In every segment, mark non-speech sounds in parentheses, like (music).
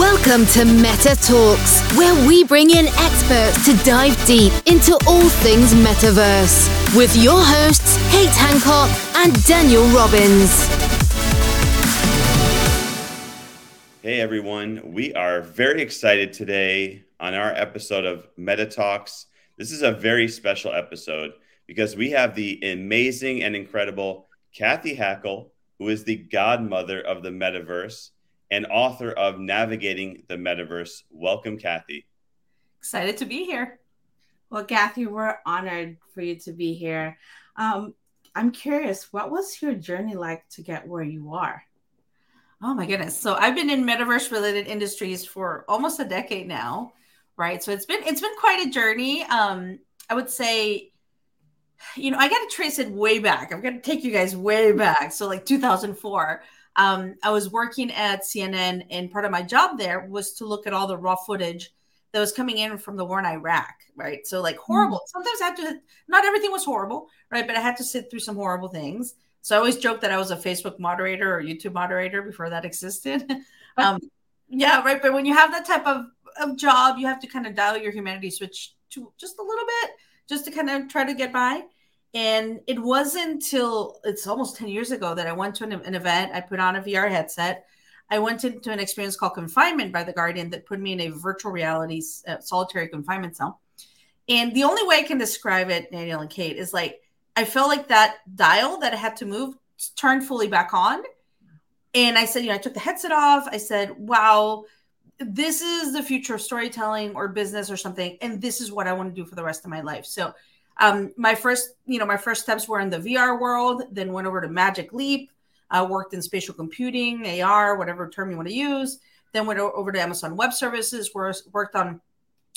Welcome to Meta Talkz, where we bring in experts to dive deep into all things metaverse with your hosts, Kate Hancock and Daniel Robbins. Hey everyone, we are very excited today on our episode of Meta Talkz. This is a very special episode because we have the amazing and incredible Cathy Hackl, who is the godmother of the metaverse and author of Navigating the Metaverse. Welcome, Cathy. Excited to be here. Well, Cathy, we're honored for you to be here. Um, I'm curious, what was your journey like to get where you are? Oh my goodness. So I've been in metaverse related industries for almost a decade now, right? So it's been it's been quite a journey. Um, I would say, you know, I got to trace it way back. I'm going to take you guys way back. So like 2004 um, I was working at CNN, and part of my job there was to look at all the raw footage that was coming in from the war in Iraq, right? So, like, horrible. Mm-hmm. Sometimes I had to, not everything was horrible, right? But I had to sit through some horrible things. So, I always joke that I was a Facebook moderator or YouTube moderator before that existed. (laughs) um, yeah, right. But when you have that type of, of job, you have to kind of dial your humanity switch to just a little bit just to kind of try to get by. And it wasn't until it's almost 10 years ago that I went to an, an, event. I put on a VR headset. I went into an experience called Confinement by The Guardian that put me in a virtual reality uh, solitary confinement cell. And the only way I can describe it, Daniel and Kate, is like I felt like that dial that I had to move turned fully back on. And I said, you know, I took the headset off. I said, wow, this is the future of storytelling or business or something. And this is what I want to do for the rest of my life. So um, my first, you know, my first steps were in the VR world, then went over to Magic Leap, uh, worked in spatial computing, AR, whatever term you want to use. Then went over to Amazon Web Services, where worked on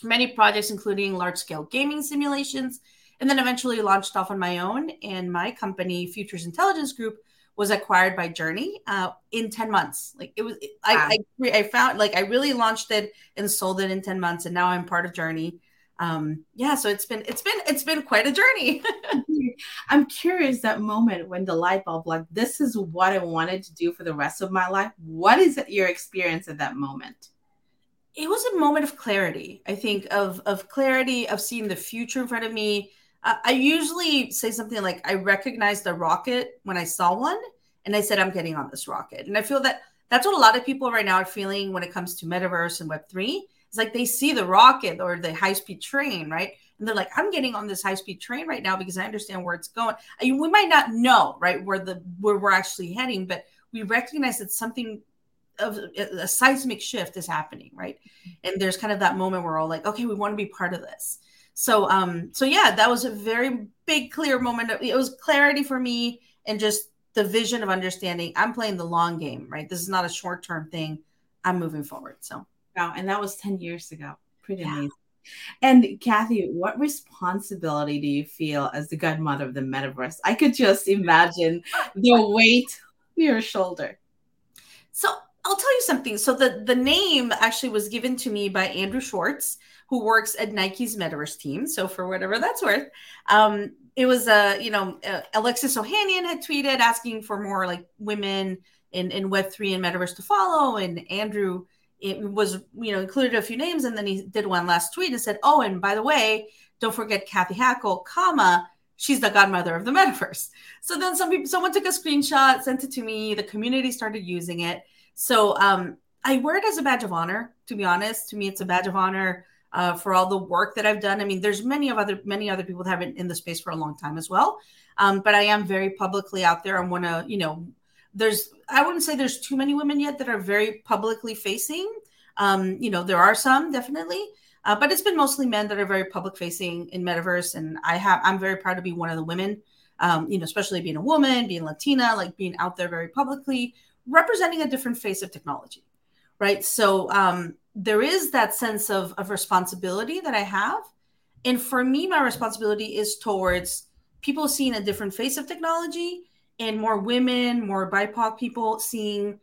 many projects, including large scale gaming simulations, and then eventually launched off on my own. And my company, Futures Intelligence Group, was acquired by Journey uh, in 10 months. Like it was, wow. I, I, I found like I really launched it and sold it in 10 months. And now I'm part of Journey um yeah so it's been it's been it's been quite a journey. (laughs) I'm curious that moment when the light bulb like this is what i wanted to do for the rest of my life. What is your experience at that moment? It was a moment of clarity i think of of clarity of seeing the future in front of me. Uh, i usually say something like i recognized the rocket when i saw one and i said i'm getting on this rocket and i feel that that's what a lot of people right now are feeling when it comes to metaverse and web3 it's like they see the rocket or the high speed train, right? And they're like, I'm getting on this high speed train right now because I understand where it's going. I mean, we might not know, right, where the where we're actually heading, but we recognize that something of a seismic shift is happening, right? And there's kind of that moment where we're all like, okay, we want to be part of this. So, um, so yeah, that was a very big, clear moment. It was clarity for me and just the vision of understanding. I'm playing the long game, right? This is not a short term thing. I'm moving forward. So. Wow, and that was 10 years ago. Pretty yeah. amazing. And Cathy, what responsibility do you feel as the godmother of the metaverse? I could just imagine the weight on your shoulder. So I'll tell you something. So the the name actually was given to me by Andrew Schwartz, who works at Nike's metaverse team. So for whatever that's worth, um, it was a uh, you know uh, Alexis Ohanian had tweeted asking for more like women in in Web three and metaverse to follow, and Andrew it was you know included a few names and then he did one last tweet and said oh and by the way don't forget cathy hackl comma she's the godmother of the metaverse. So then some people someone took a screenshot sent it to me the community started using it. So um, i wear it as a badge of honor to be honest. To me it's a badge of honor uh, for all the work that i've done. I mean there's many of other many other people that have been in the space for a long time as well. Um, but i am very publicly out there. I want to you know there's I wouldn't say there's too many women yet that are very publicly facing. Um, you know, there are some definitely, uh, but it's been mostly men that are very public facing in metaverse. And I have I'm very proud to be one of the women. Um, you know, especially being a woman, being Latina, like being out there very publicly, representing a different face of technology, right? So um, there is that sense of of responsibility that I have, and for me, my responsibility is towards people seeing a different face of technology and more women, more BIPOC people seeing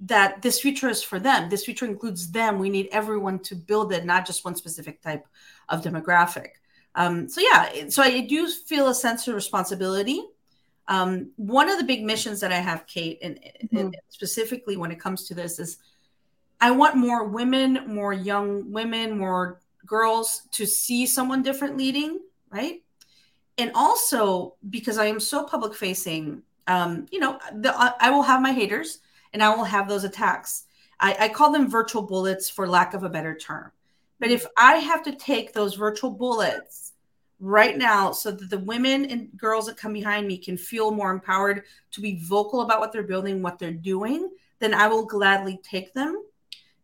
that this future is for them. This future includes them. We need everyone to build it, not just one specific type of demographic. Um, so yeah, so I do feel a sense of responsibility. Um, one of the big missions that I have, Kate, and, mm-hmm. and specifically when it comes to this, is I want more women, more young women, more girls to see someone different leading, right? And also because I am so public facing, um, you know, the, I will have my haters and I will have those attacks. I, I call them virtual bullets for lack of a better term. But if I have to take those virtual bullets right now so that the women and girls that come behind me can feel more empowered to be vocal about what they're building, what they're doing, then I will gladly take them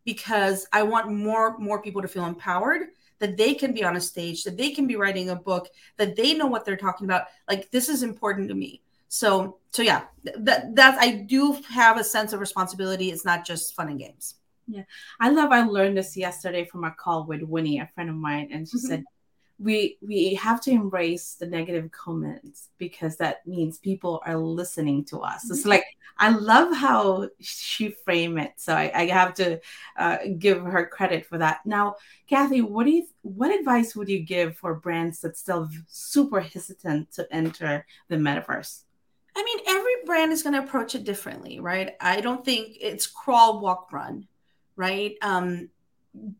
because I want more more people to feel empowered that they can be on a stage, that they can be writing a book, that they know what they're talking about. Like this is important to me. So so yeah, that that I do have a sense of responsibility. It's not just fun and games. Yeah. I love I learned this yesterday from a call with Winnie, a friend of mine, and she mm-hmm. said we we have to embrace the negative comments because that means people are listening to us. Mm-hmm. It's like I love how she framed it, so I, I have to uh, give her credit for that. Now, Cathy, what do you what advice would you give for brands that still super hesitant to enter the metaverse? I mean, brand is going to approach it differently, right? I don't think it's crawl, walk, run, right? Um,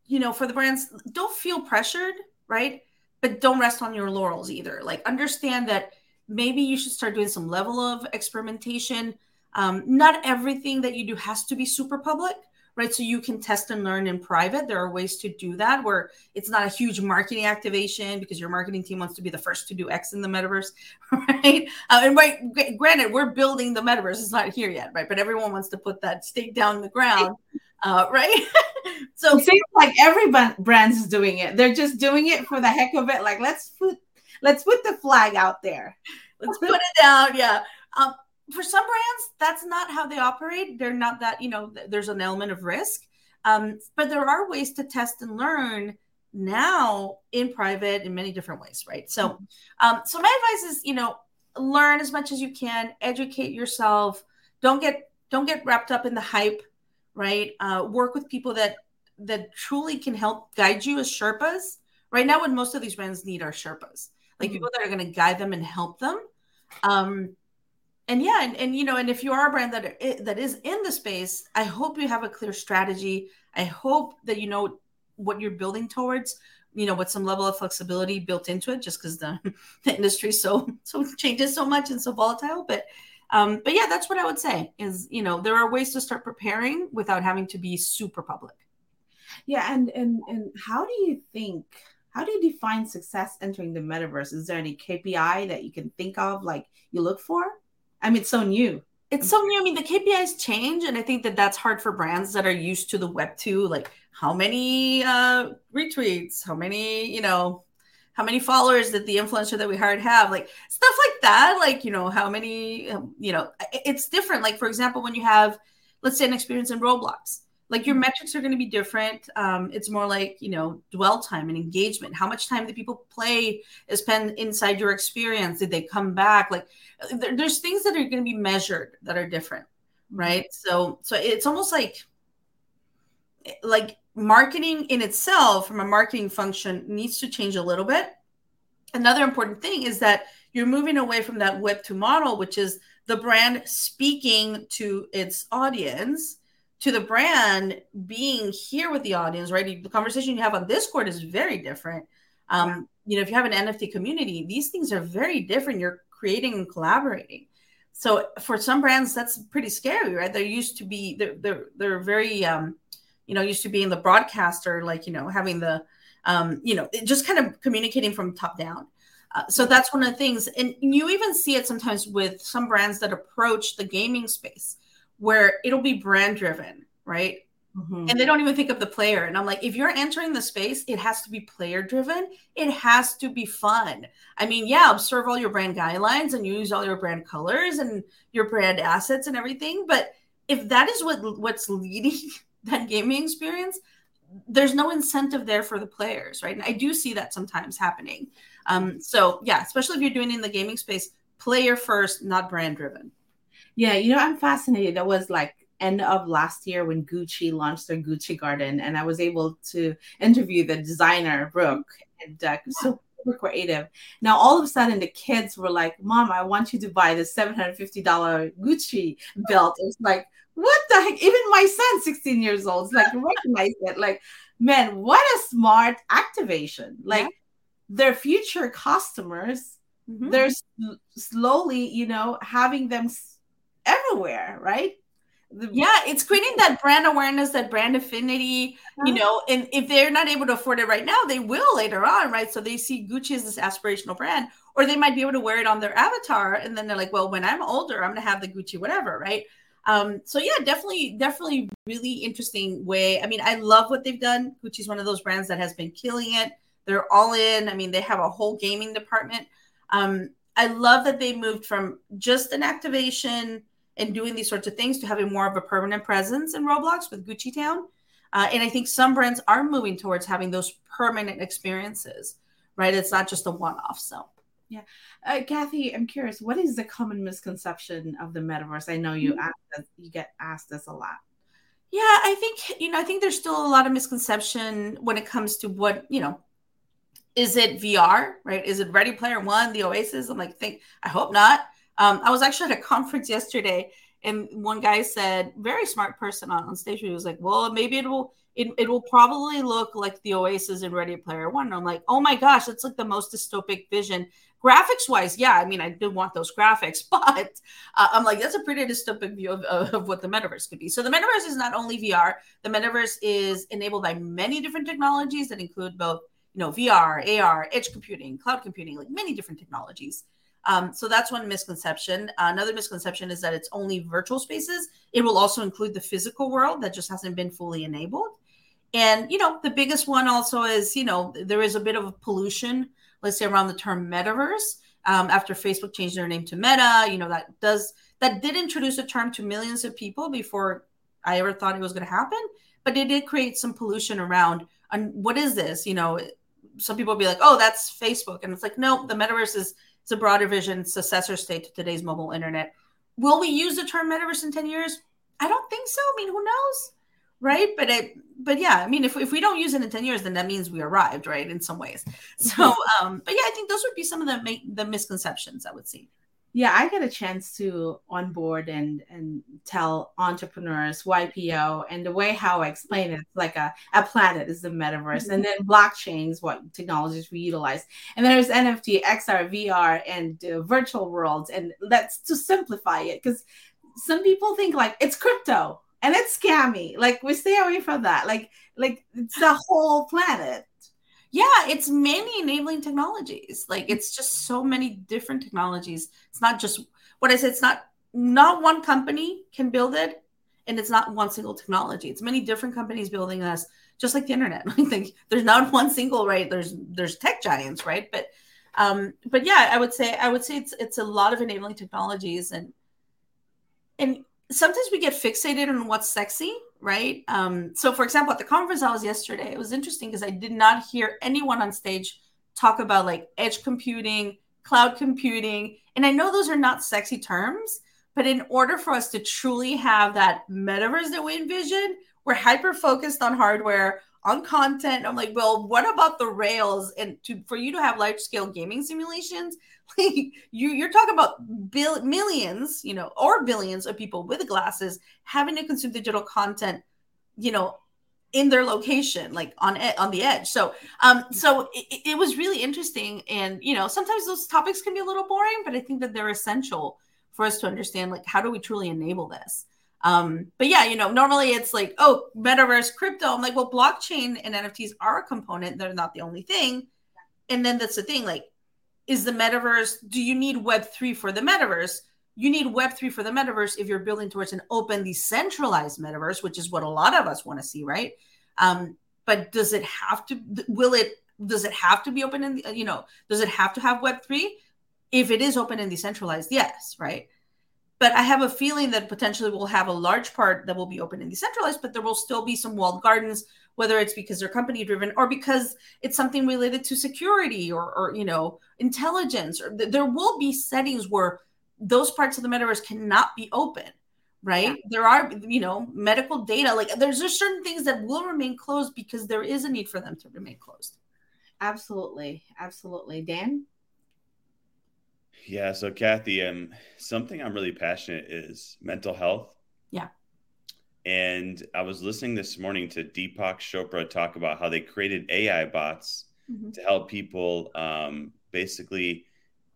you know, for the brands, don't feel pressured, right? But don't rest on your laurels either. Like, understand that maybe you should start doing some level of experimentation. Um, not everything that you do has to be super public, right? So you can test and learn in private. There are ways to do that where it's not a huge marketing activation because your marketing team wants to be the first to do X in the metaverse, (laughs) right? Uh, and right, granted, we're building the metaverse; it's not here yet, right? But everyone wants to put that stake down in the ground, uh, right? (laughs) so it seems like every brand is doing it. They're just doing it for the heck of it. Like let's put let's put the flag out there. Let's put it down. Yeah. Um, for some brands, that's not how they operate. They're not that, you know, there's an element of risk. Um, but there are ways to test and learn now in private in many different ways, right? So, um, so my advice is, you know, learn as much as you can, educate yourself. Don't get don't get wrapped up in the hype, right? Uh, work with people that that truly can help guide you as Sherpas. Right now, what most of these brands need are Sherpas, like mm-hmm. people that are going to guide them and help them. Um, and yeah and, and you know and if you are a brand that that is in the space i hope you have a clear strategy. I hope that you know what you're building towards you know with some level of flexibility built into it just because the, (laughs) the industry so so changes so much and so volatile. But um but yeah that's what i would say is you know there are ways to start preparing without having to be super public. Yeah and and and how do you think how do you define success entering the metaverse? Is there any kpi that you can think of like you look for I mean, it's so new. It's so new. I mean, the KPIs change, and I think that that's hard for brands that are used to the web two. Like, how many uh, retweets? How many, you know, how many followers did the influencer that we hired have? Like stuff like that. Like, you know, how many, um, you know, it's different. Like, for example, when you have, let's say, an experience in Roblox, like your metrics are going to be different um, it's more like you know dwell time and engagement. How much time do people play spend inside your experience? Did they come back? Like there, there's things that are going two be measured that are different right? So so it's almost like like marketing in itself from a marketing function needs to change a little bit. Another important thing is that you're moving away from that web to model which is the brand speaking to its audience to the brand being here with the audience, right? The conversation you have on Discord is very different. Um, yeah. You know, if you have an NFT community, these things are very different. You're creating and collaborating. So for some brands, that's pretty scary, right? They're used to be they're they're, they're very um, you know used to being the broadcaster, like you know having the um, you know just kind of communicating from top down. Uh, so that's one of the things, and you even see it sometimes with some brands that approach the gaming space where it'll be brand driven, right? Mm-hmm. And they don't even think of the player. And I'm like, if you're entering the space, it has to be player driven. It has to be fun. I mean, yeah, observe all your brand guidelines and use all your brand colors and your brand assets and everything. But if that is what what's leading (laughs) that gaming experience, there's no incentive there for the players, right? And I do see that sometimes happening. Um, so yeah, especially if you're doing it in the gaming space, player first, not brand driven. Yeah, you know, I'm fascinated. That was like end of last year when Gucci launched their Gucci Garden, and I was able to interview the designer Brooke, and uh, so super creative. Now all of a sudden, the kids were like, "Mom, I want you to buy the $750 Gucci belt." It's like, what the heck? Even my son, 16 years old, is like recognize it. Like, man, what a smart activation. Like yeah. their future customers, mm-hmm. they're slowly, you know, having them everywhere, right? yeah it's creating that brand awareness that brand affinity you know and if they're not able to afford it right now they will later on right? So they see gucci as this aspirational brand or they might be able to wear it on their avatar and then they're like well when i'm older i'm going to have the gucci whatever right? Um, so yeah definitely definitely really interesting way i mean i love what they've done. Gucci's one of those brands that has been killing it. They're all in i mean they have a whole gaming department. Um, i love that they moved from just an activation and doing these sorts of things to having more of a permanent presence in Roblox with Gucci Town. Uh, and I think some brands are moving towards having those permanent experiences, right? It's not just a one off. So, yeah. Uh, Cathy, I'm curious, what is the common misconception of the metaverse? I know you mm-hmm. you get asked this a lot. Yeah, I think, you know, I think there's still a lot of misconception when it comes to what, you know, is it VR, right? Is it Ready Player One, the Oasis? I'm like, think, I hope not. Um, I was actually at a conference yesterday, and one guy said, very smart person on, on stage, he was like, "Well, maybe it will." It, it will probably look like the Oasis in Ready Player One. And I'm like, oh my gosh, it's like the most dystopic vision. Graphics wise, yeah, I mean, I do want those graphics, (laughs) but uh, I'm like, that's a pretty dystopic view of, of, of, what the metaverse could be. So the metaverse is not only VR, the metaverse is enabled by many different technologies that include both, you know, VR, AR, edge computing, cloud computing, like many different technologies. Um, so that's one misconception. Uh, another misconception is that it's only virtual spaces. It will also include the physical world that just hasn't been fully enabled. And, you know, the biggest one also is, you know, there is a bit of a pollution, let's say around the term metaverse. Um, after Facebook changed their name to Meta, you know, that does, that did introduce a term to millions of people before I ever thought it was going to happen. But it did create some pollution around, and what is this? You know, some people will be like, oh, that's Facebook. And it's like, no, the metaverse is it's a broader vision, successor state to today's mobile internet. Will we use the term metaverse in 10 years? I don't think so. I mean, who knows? Right. But it, but yeah, I mean, if, if we don't use it in 10 years, then that means we arrived, right? In some ways. So, (laughs) um, but yeah, I think those would be some of the, the misconceptions I would see yeah i get a chance to onboard and and tell entrepreneurs ypo and the way how i explain it it's like a, a planet is the metaverse mm-hmm. and then blockchains what technologies we utilize. And then there's nft xr vr and uh, virtual worlds and that's to simplify it because some people think like it's crypto and it's scammy. Like we stay away from that. Like like it's the whole planet yeah it's many enabling technologies. Like it's just so many different technologies. It's not just what i said it's not not one company can build it and it's not one single technology. It's many different companies building us just like the internet. (laughs) I think there's not (laughs) one single right? There's there's tech giants right? But um but yeah i would say i would say it's it's a lot of enabling technologies and and sometimes we get fixated on what's sexy right? Um, so, for example, at the conference I was yesterday, it was interesting because I did not hear anyone on stage talk about like edge computing, cloud computing. And I know those are not sexy terms, but in order for us to truly have that metaverse that we envision, we're hyper focused on hardware, on content. I'm like, well, what about the rails? And to for you to have large scale gaming simulations, (laughs) you you're talking about bill, millions, you know, or billions of people with glasses having to consume digital content, you know, in their location, like on on the edge. So, um, so it, it was really interesting, and you know, sometimes those topics can be a little boring, but I think that they're essential for us to understand, like, how do we truly enable this? Um, but yeah, you know, normally it's like, oh, metaverse, crypto. I'm like, well, blockchain and NFTs are a component. They're not the only thing. And then that's the thing, like, is the metaverse, do you need Web3 for the metaverse? You need Web3 for the metaverse if you're building towards an open, decentralized metaverse, which is what a lot of us want to see, right? Um, but does it have to, will it, does it have to be open and, you know, does it have to have Web3? If it is open and decentralized, yes, right? but I have a feeling that potentially we'll have a large part that will be open and decentralized, but there will still be some walled gardens, whether it's because they're company driven or because it's something related to security or, or you know intelligence. Or th- there will be settings where those parts of the metaverse cannot be open, right? Yeah. There are you know medical data, like there's just certain things that will remain closed because there is a need for them to remain closed. Absolutely, absolutely, Dan. Yeah. So, Cathy, um, something I'm really passionate is mental health. Yeah. And I was listening this morning to Deepak Chopra talk about how they created AI bots mm-hmm. to help people um, basically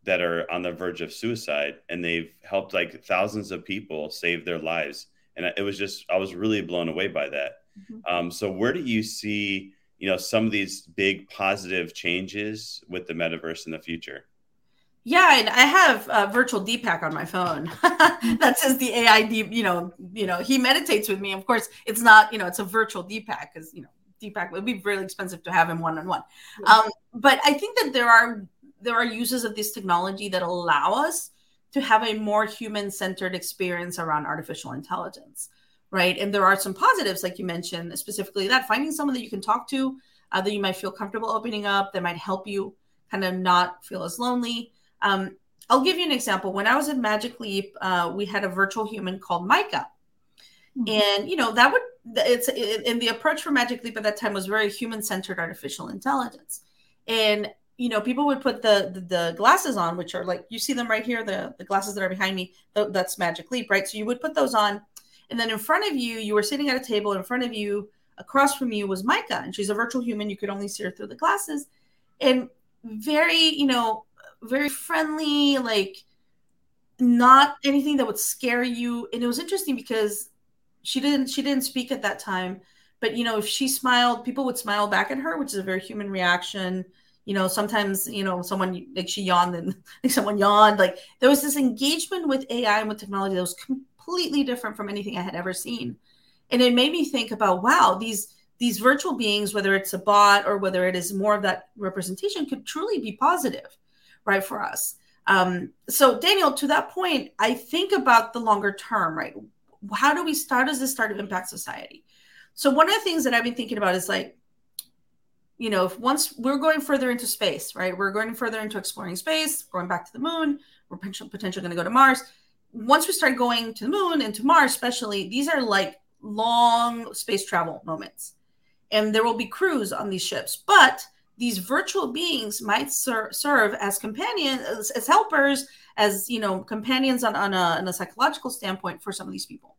that are on the verge of suicide. And they've helped like thousands of people save their lives. And it was just, I was really blown away by that. Mm-hmm. Um, so, where do you see, you know, some of these big positive changes with the metaverse in the future? Yeah, and I have a virtual Deepak on my phone (laughs) that says the AI deep. You know, you know, he meditates with me. Of course, it's not. You know, it's a virtual Deepak because you know Deepak would be really expensive to have him one on one. But I think that there are there are uses of this technology that allow us to have a more human centered experience around artificial intelligence, right? And there are some positives, like you mentioned, specifically that finding someone that you can talk to, uh, that you might feel comfortable opening up, that might help you kind of not feel as lonely um, I'll give you an example. When I was at Magic Leap, uh, we had a virtual human called Mica. Mm-hmm. And, you know, that would, it's, in the approach for Magic Leap at that time was very human centered artificial intelligence. And, you know, people would put the, the, the glasses on, which are like, you see them right here, the, the glasses that are behind me, that's Magic Leap, right? So you would put those on. And then in front of you, you were sitting at a table. In front of you, across from you was Mica. And she's a virtual human. You could only see her through the glasses. And very, you know, very friendly, like not anything that would scare you. And it was interesting because she didn't she didn't speak at that time, but you know, if she smiled, people would smile back at her, which is a very human reaction. You know, sometimes you know someone like she yawned and (laughs) like someone yawned. Like there was this engagement with AI and with technology that was completely different from anything I had ever seen, and it made me think about wow these these virtual beings, whether it's a bot or whether it is more of that representation, could truly be positive right, for us. Um, so, Daniel, to that point, I think about the longer term, right? How do we start? as this start to impact society? So, one of the things that I've been thinking about is like, you know, if once we're going further into space, right? We're going further into exploring space, going back to the moon, we're potentially going to go to Mars. Once we start going to the moon and to Mars, especially, these are like long space travel moments. And there will be crews on these ships. But these virtual beings might ser- serve as companions, as, as, helpers, as you know, companions on, on, a, on a psychological standpoint for some of these people,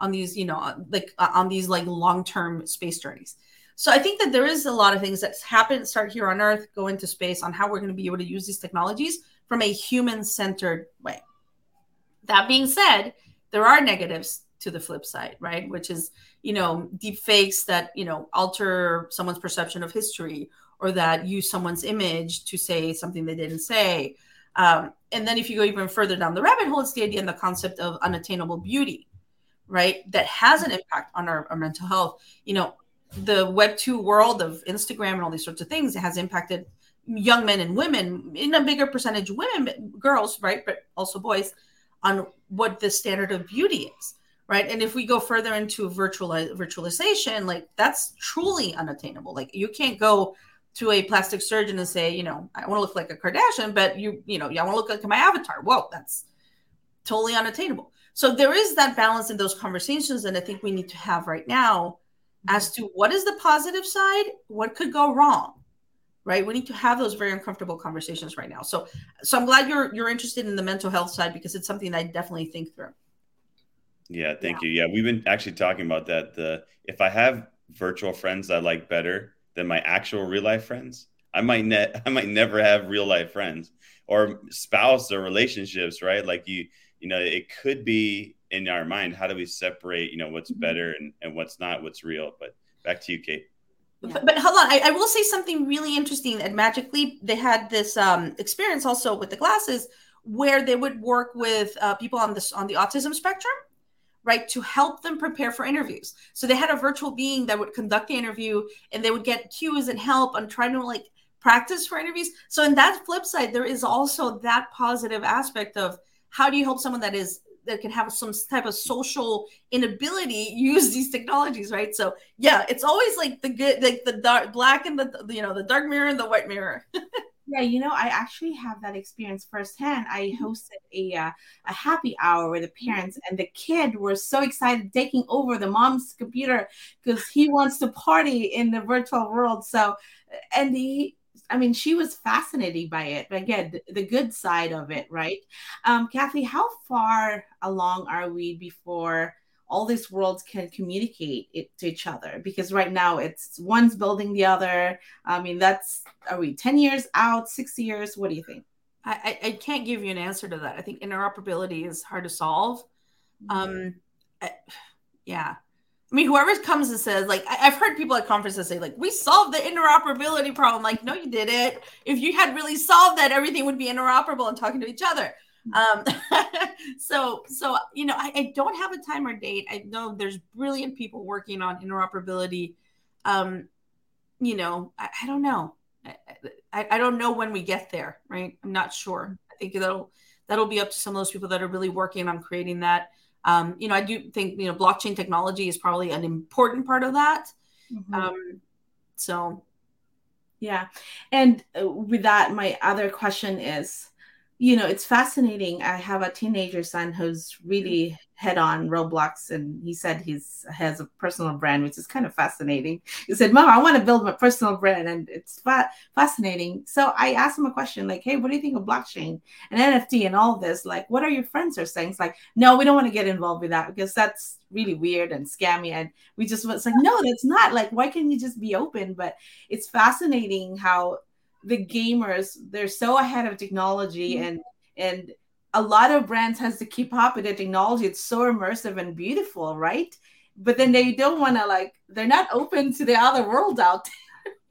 on these, you know, like uh, on these like long-term space journeys. So I think that there is a lot of things that happen, start here on Earth, go into space, on how we're going to be able to use these technologies from a human-centered way. That being said, there are negatives to the flip side, right? Which is, you know, deep fakes that, you know, alter someone's perception of history or that use someone's image to say something they didn't say. Um, and then if you go even further down the rabbit hole, it's the idea and the concept of unattainable beauty, right? That has an impact on our, our mental health. You know, the Web 2 world of Instagram and all these sorts of things has impacted young men and women in a bigger percentage women girls right but also boys on what the standard of beauty is right and if we go further into virtual virtualization like that's truly unattainable like you can't go to a plastic surgeon and say, you know, I want to look like a Kardashian, but you, you know, I want to look like my avatar. Whoa, that's totally unattainable. So there is that balance in those conversations, and I think we need to have right now mm-hmm. as to what is the positive side, what could go wrong, right? We need to have those very uncomfortable conversations right now. So, so I'm glad you're you're interested in the mental health side because it's something I definitely think through. Yeah, thank yeah. you. Yeah, we've been actually talking about that. The if I have virtual friends I like better, than my actual real life friends. I might net (laughs) I might never have real life friends or spouse or relationships, right? Like you, you know, it could be in our mind. How do we separate, you know, what's mm-hmm. better and, and what's not, what's real? But back to you, Kate. But, but, hold on, I, I, will say something really interesting. At Magic Leap, they had this um, experience also with the glasses where they would work with uh, people on this on the autism spectrum right, to help them prepare for interviews. So they had a virtual being that would conduct the interview and they would get cues and help on trying to like practice for interviews. So in that flip side, there is also that positive aspect of how do you help someone that is that can have some type of social inability (laughs) use these technologies, right? So yeah, it's always like the good, like the dark, black and the you know the dark mirror and the white mirror. (laughs) Yeah, you know, I actually have that experience firsthand. I mm-hmm. hosted a uh, a happy hour with the parents, and the kid were so excited taking over the mom's computer because he wants to party in the virtual world. So, and he, I mean, she was fascinated by it. But again, the, the good side of it, right? Um, Cathy, how far along are we before all these worlds can communicate it to each other because right now it's one's building the other i mean that's are we 10 years out six years what do you think I, I can't give you an answer to that i think interoperability is hard to solve mm-hmm. um I, yeah I mean, whoever comes and says, like, I've heard people at conferences say, like, we solved the interoperability problem. Like, no, you did it. If you had really solved that, everything would be interoperable and talking to each other. Um, (laughs) so, so you know, I, I, don't have a time or date. I know there's brilliant people working on interoperability. Um, you know, I, I don't know. I, I, don't know when we get there, right? I'm not sure. I think that'll that'll be up to some of those people that are really working on creating that. Um, you know, I do think you know blockchain technology is probably an important part of that. Mm-hmm. Um, so, yeah, and uh, with that, my other question is you know, it's fascinating. I have a teenager son who's really head on Roblox, and he said he's has a personal brand, which is kind of fascinating. He said, "Mom, I want to build my personal brand," and it's fa- fascinating. So I asked him a question like, "Hey, what do you think of blockchain and NFT and all this? Like, what are your friends are saying?" It's like, "No, we don't want to get involved with that because that's really weird and scammy." And we just was like, "No, that's not. Like, why can't you just be open?" But it's fascinating how the gamers they're so ahead of technology mm-hmm. and and a lot of brands has to keep up with the technology. It's so immersive and beautiful right? But then they don't want to like they're not open to the other world out (laughs)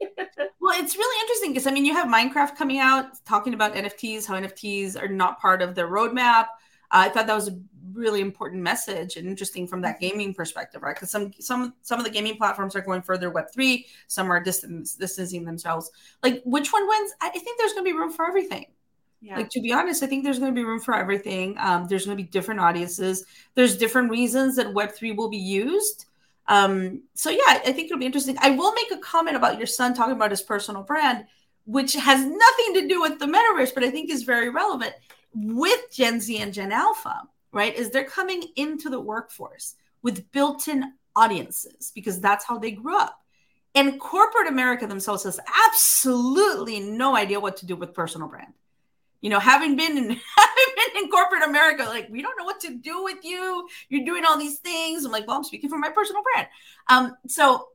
well it's really interesting because i mean you have minecraft coming out talking about nfts how nfts are not part of their roadmap. Uh, i thought that was a really important message and interesting from that gaming perspective, right? Because some some some of the gaming platforms are going further Web three, some are distance, distancing themselves. Like which one wins? I think there's going to be room for everything. Yeah. Like to be honest, I think there's going to be room for everything. Um, there's going to be different audiences. There's different reasons that Web three will be used. Um, so yeah, I think it'll be interesting. I will make a comment about your son talking about his personal brand, which has nothing to do with the metaverse, but I think is very relevant with Gen Z and Gen Alpha right, is they're coming into the workforce with built in audiences because that's how they grew up. And corporate America themselves has absolutely no idea what to do with personal brand. You know, having been in (laughs) having been in corporate America, like we don't know what to do with you. You're doing all these things. I'm like, well, I'm speaking for my personal brand. Um, so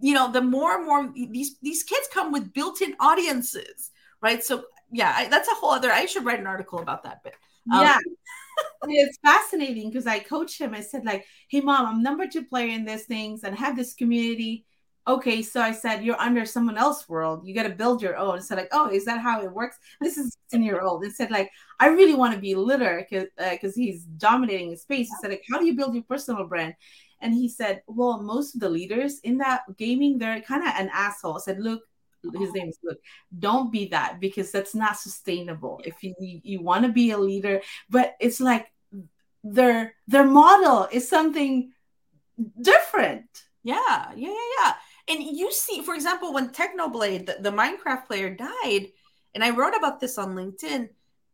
you know, the more and more these these kids come with built-in audiences, right? So yeah, I, that's a whole other. I should write an article about that, but um, yeah, it's fascinating because I coached him. I said, like, hey mom, I'm number two player in these things and have this community. Okay, so I said, you're under someone else's world. You got to build your own. So like, oh, is that how it works? This is 10 year old. And said, like, I really want to be litter because uh, he's dominating his space. He said, like, how do you build your personal brand? And he said, well, most of the leaders in that gaming, they're kind of an asshole. I said, look, his name is Luke. Don't be that because that's not sustainable. If you you want to be a leader, but it's like their their model is something different. Yeah, yeah, yeah, yeah. And you see, for example, when Technoblade, the, the Minecraft player, died, and I wrote about this on LinkedIn.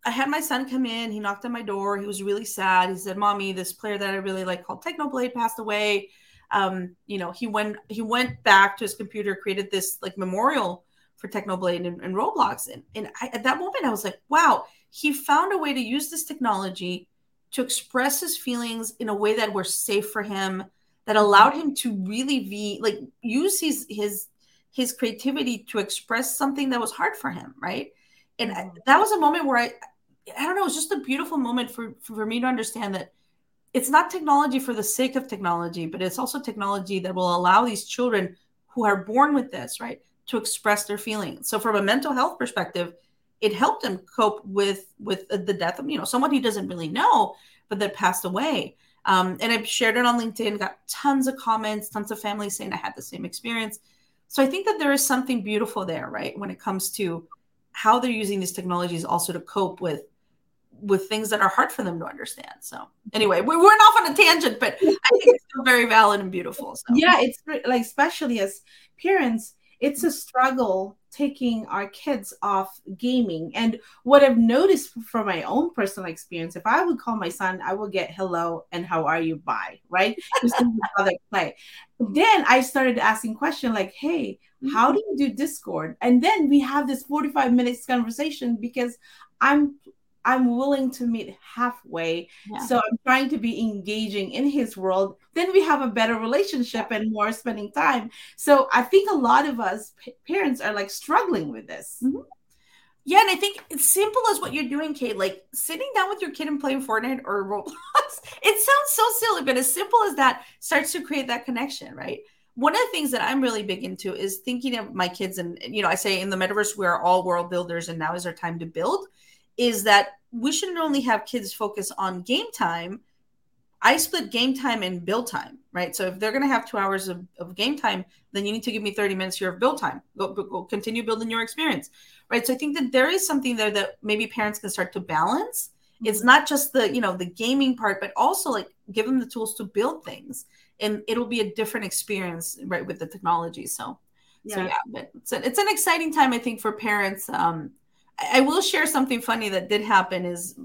I had my son come in. He knocked on my door. He was really sad. He said, "Mommy, this player that I really like called Technoblade passed away." Um, you know, he went he went back to his computer, created this like memorial for Technoblade and, and Roblox, and, and I, at that moment I was like, wow, he found a way to use this technology to express his feelings in a way that were safe for him, that allowed him to really be like use his his his creativity to express something that was hard for him, right? And mm-hmm. that was a moment where I I don't know, it's just a beautiful moment for for me to understand that it's not technology for the sake of technology, but it's also technology that will allow these children who are born with this, right, to express their feelings. So from a mental health perspective, it helped them cope with with the death of you know someone he doesn't really know, but that passed away. Um, and I've shared it on LinkedIn, got tons of comments, tons of families saying I had the same experience. So I think that there is something beautiful there, right, when it comes to how they're using these technologies also to cope with with things that are hard for them to understand. So anyway, we went off on a tangent, but I think it's still very valid and beautiful. So. Yeah, it's like especially as parents, it's a struggle taking our kids off gaming. And what I've noticed from my own personal experience, if I would call my son, I will get hello and how are you bye, right? other play. Then I started asking questions like, hey, how do you do Discord? And then we have this 45 minutes conversation because I'm I'm willing to meet halfway. Yeah. So I'm trying to be engaging in his world. Then we have a better relationship and more spending time. So I think a lot of us p- parents are like struggling with this. Mm-hmm. Yeah, and I think it's simple as what you're doing, Kate. Like sitting down with your kid and playing Fortnite or Roblox. (laughs) it sounds so silly, but as simple as that starts to create that connection, right? One of the things that I'm really big into is thinking of my kids, and you know, I say in the metaverse we are all world builders, and now is our time to build. Is that we shouldn't only have kids focus on game time. I split game time and build time, right? So if they're going to have two hours of, of game time, then you need to give me 30 minutes here of build time. Go, go continue building your experience right? So I think that there is something there that maybe parents can start to balance. It's mm-hmm. not just the you know the gaming part, but also like give them the tools to build things, and it'll be a different experience, right, with the technology. So, yeah. so yeah, but it's, a, it's an exciting time I think for parents. Um, I, will share something funny that did happen. Is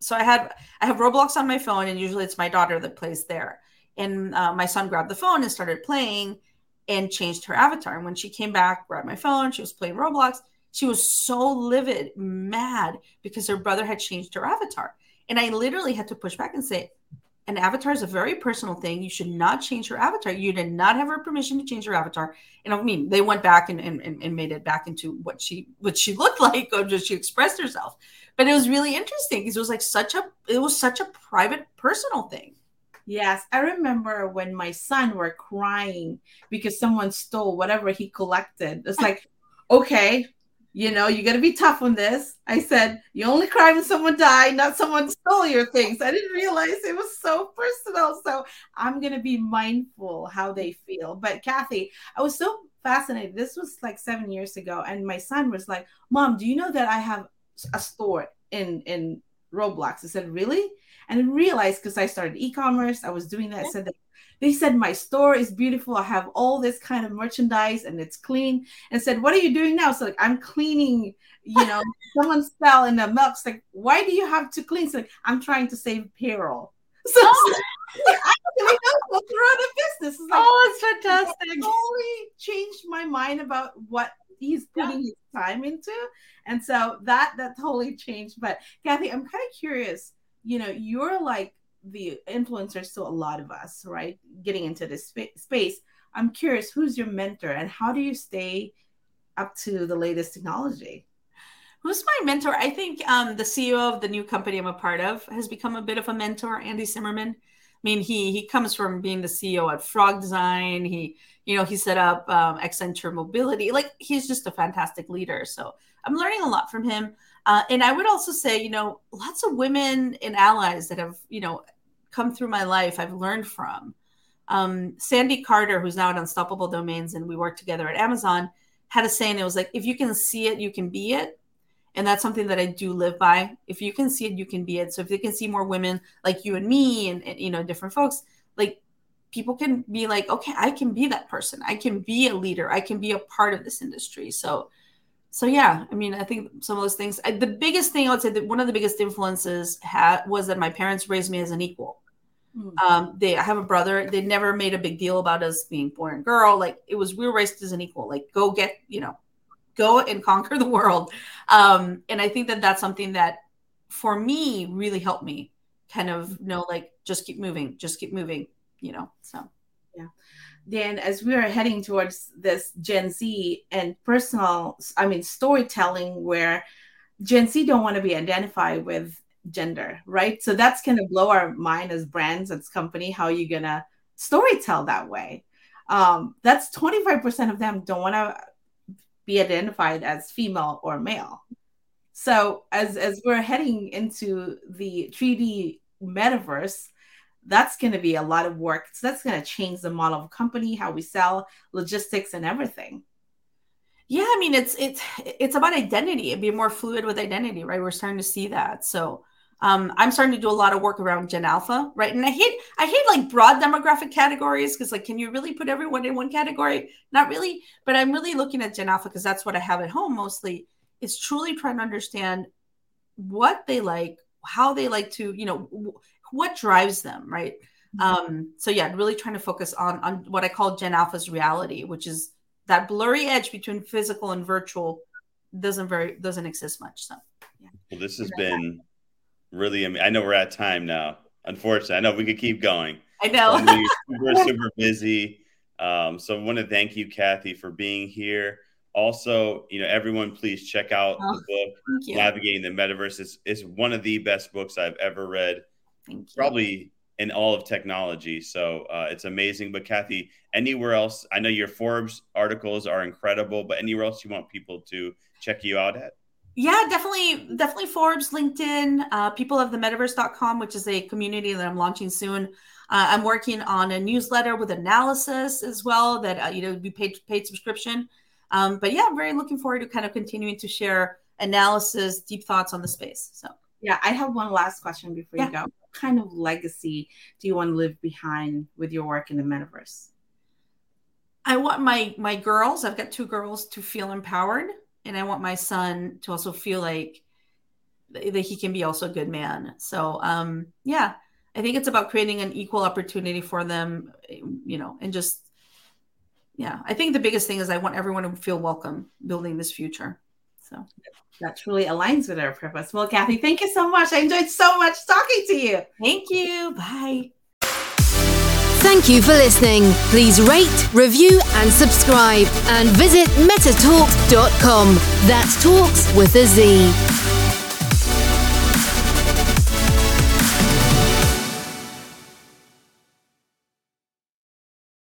so I had I have Roblox on my phone, and usually it's my daughter that plays there. And uh, my son grabbed the phone and started playing, and changed her avatar. And when she came back, grabbed my phone, she was playing Roblox she was so livid, mad because her brother had changed her avatar. And I literally had to push back and say, an avatar is a very personal thing. You should not change your avatar. You did not have her permission to change your avatar. And I mean, they went back and, and, and made it back into what she what she (laughs) looked like or just she expressed herself. But it was really interesting because it was like such a it was such a private, personal thing. Yes, I remember when my son were crying because someone stole whatever he collected. It's like, okay, you know, you got to be tough on this. I said, you only cry when someone died, not someone stole your things. I didn't realize it was so personal. So I'm going to be mindful how they feel. But Cathy, I was so fascinated. This was like seven years ago. And my son was like, Mom, do you know that I have a store in, in Roblox? I said, Really? And I realized because I started e-commerce, I was doing that. I said that they said my store is beautiful. I have all this kind of merchandise and it's clean. And said, what are you doing now? So like I'm cleaning, you know, (laughs) someone fell in the milk. It's like, why do you have to clean? So like, I'm trying to save payroll. (laughs) So oh. (laughs) I really know run a business. It's like, oh, it's fantastic. Totally changed my mind about what he's putting yeah. his time into. And so that that totally changed. But Cathy, I'm kind of curious, you know, you're like the influencers to a lot of us, right? Getting into this sp- space. I'm curious, who's your mentor and how do you stay up to the latest technology? Who's my mentor? I think um, the CEO of the new company I'm a part of has become a bit of a mentor, Andy Zimmerman. I mean, he he comes from being the CEO at Frog Design. He, you know, he set up um, Accenture Mobility. Like he's just a fantastic leader. So I'm learning a lot from him. Uh, and I would also say, you know, lots of women and allies that have, you know, come through my life, I've learned from. Um, Sandy Carter, who's now at Unstoppable Domains, and we worked together at Amazon, had a saying. It was like, if you can see it, you can be it. And that's something that I do live by. If you can see it, you can be it. So if they can see more women like you and me and, and you know, different folks, like people can be like, okay, I can be that person. I can be a leader. I can be a part of this industry. So so yeah, I mean, I think some of those things. I, the biggest thing I would say that one of the biggest influences had was that my parents raised me as an equal. Mm. Um, they I have a brother. They never made a big deal about us being boy and girl. Like it was we were raised as an equal. Like go get you know, go and conquer the world. Um, and I think that that's something that for me really helped me kind of know like just keep moving, just keep moving. You know, so yeah. Then as we are heading towards this Gen Z and personal, I mean storytelling, where Gen Z don't want to be identified with gender, right? So that's going to blow our mind as brands, as company. How you gonna story tell that way? Um, that's 25% of them don't want to be identified as female or male. So as as we're heading into the 3D metaverse, that's going to be a lot of work. So that's going to change the model of company, how we sell, logistics, and everything. Yeah, I mean it's it's it's about identity. It'd be more fluid with identity, right? We're starting to see that. So um, I'm starting to do a lot of work around Gen Alpha, right? And I hate I hate like broad demographic categories because like, can you really put everyone in one category? Not really, but I'm really looking at Gen Alpha because that's what I have at home mostly. Is truly trying to understand what they like, how they like to, you know, w- what drives them, right? Mm-hmm. Um, so yeah, really trying to focus on on what I call Gen Alpha's reality, which is that blurry edge between physical and virtual doesn't very doesn't exist much. So yeah. Well, this has been really, I know we're at time now. Unfortunately, I know we could keep going. I know. (laughs) Super, super busy. Um, so I want to thank you, Cathy, for being here. Also, you know, everyone, please check out oh, the book "Navigating the Metaverse." It's, it's one of the best books I've ever read. Probably in all of technology. So uh, it's amazing. But Cathy, anywhere else? I know your Forbes articles are incredible, but anywhere else you want people to check you out at? Yeah, definitely, definitely Forbes, LinkedIn, uh, people of the metaverse.com, which is a community that I'm launching soon. Uh, I'm working on a newsletter with analysis as well that uh, you know be paid paid subscription. Um, but yeah, I'm very looking forward to kind of continuing to share analysis, deep thoughts on the space. So yeah, I have one last question before yeah. you go. What kind of legacy do you want to leave behind with your work in the metaverse? I want my my girls. I've got two girls to feel empowered, and I want my son to also feel like that he can be also a good man. So um, yeah, I think it's about creating an equal opportunity for them, you know, and just, yeah, I think the biggest thing is I want everyone to feel welcome building this future. So that truly aligns with our purpose. Well, Cathy, thank you so much. I enjoyed so much talking to you. Thank you. Bye. Thank you for listening. Please rate, review, and subscribe. And visit metatalkz.com. That's talks with a Z.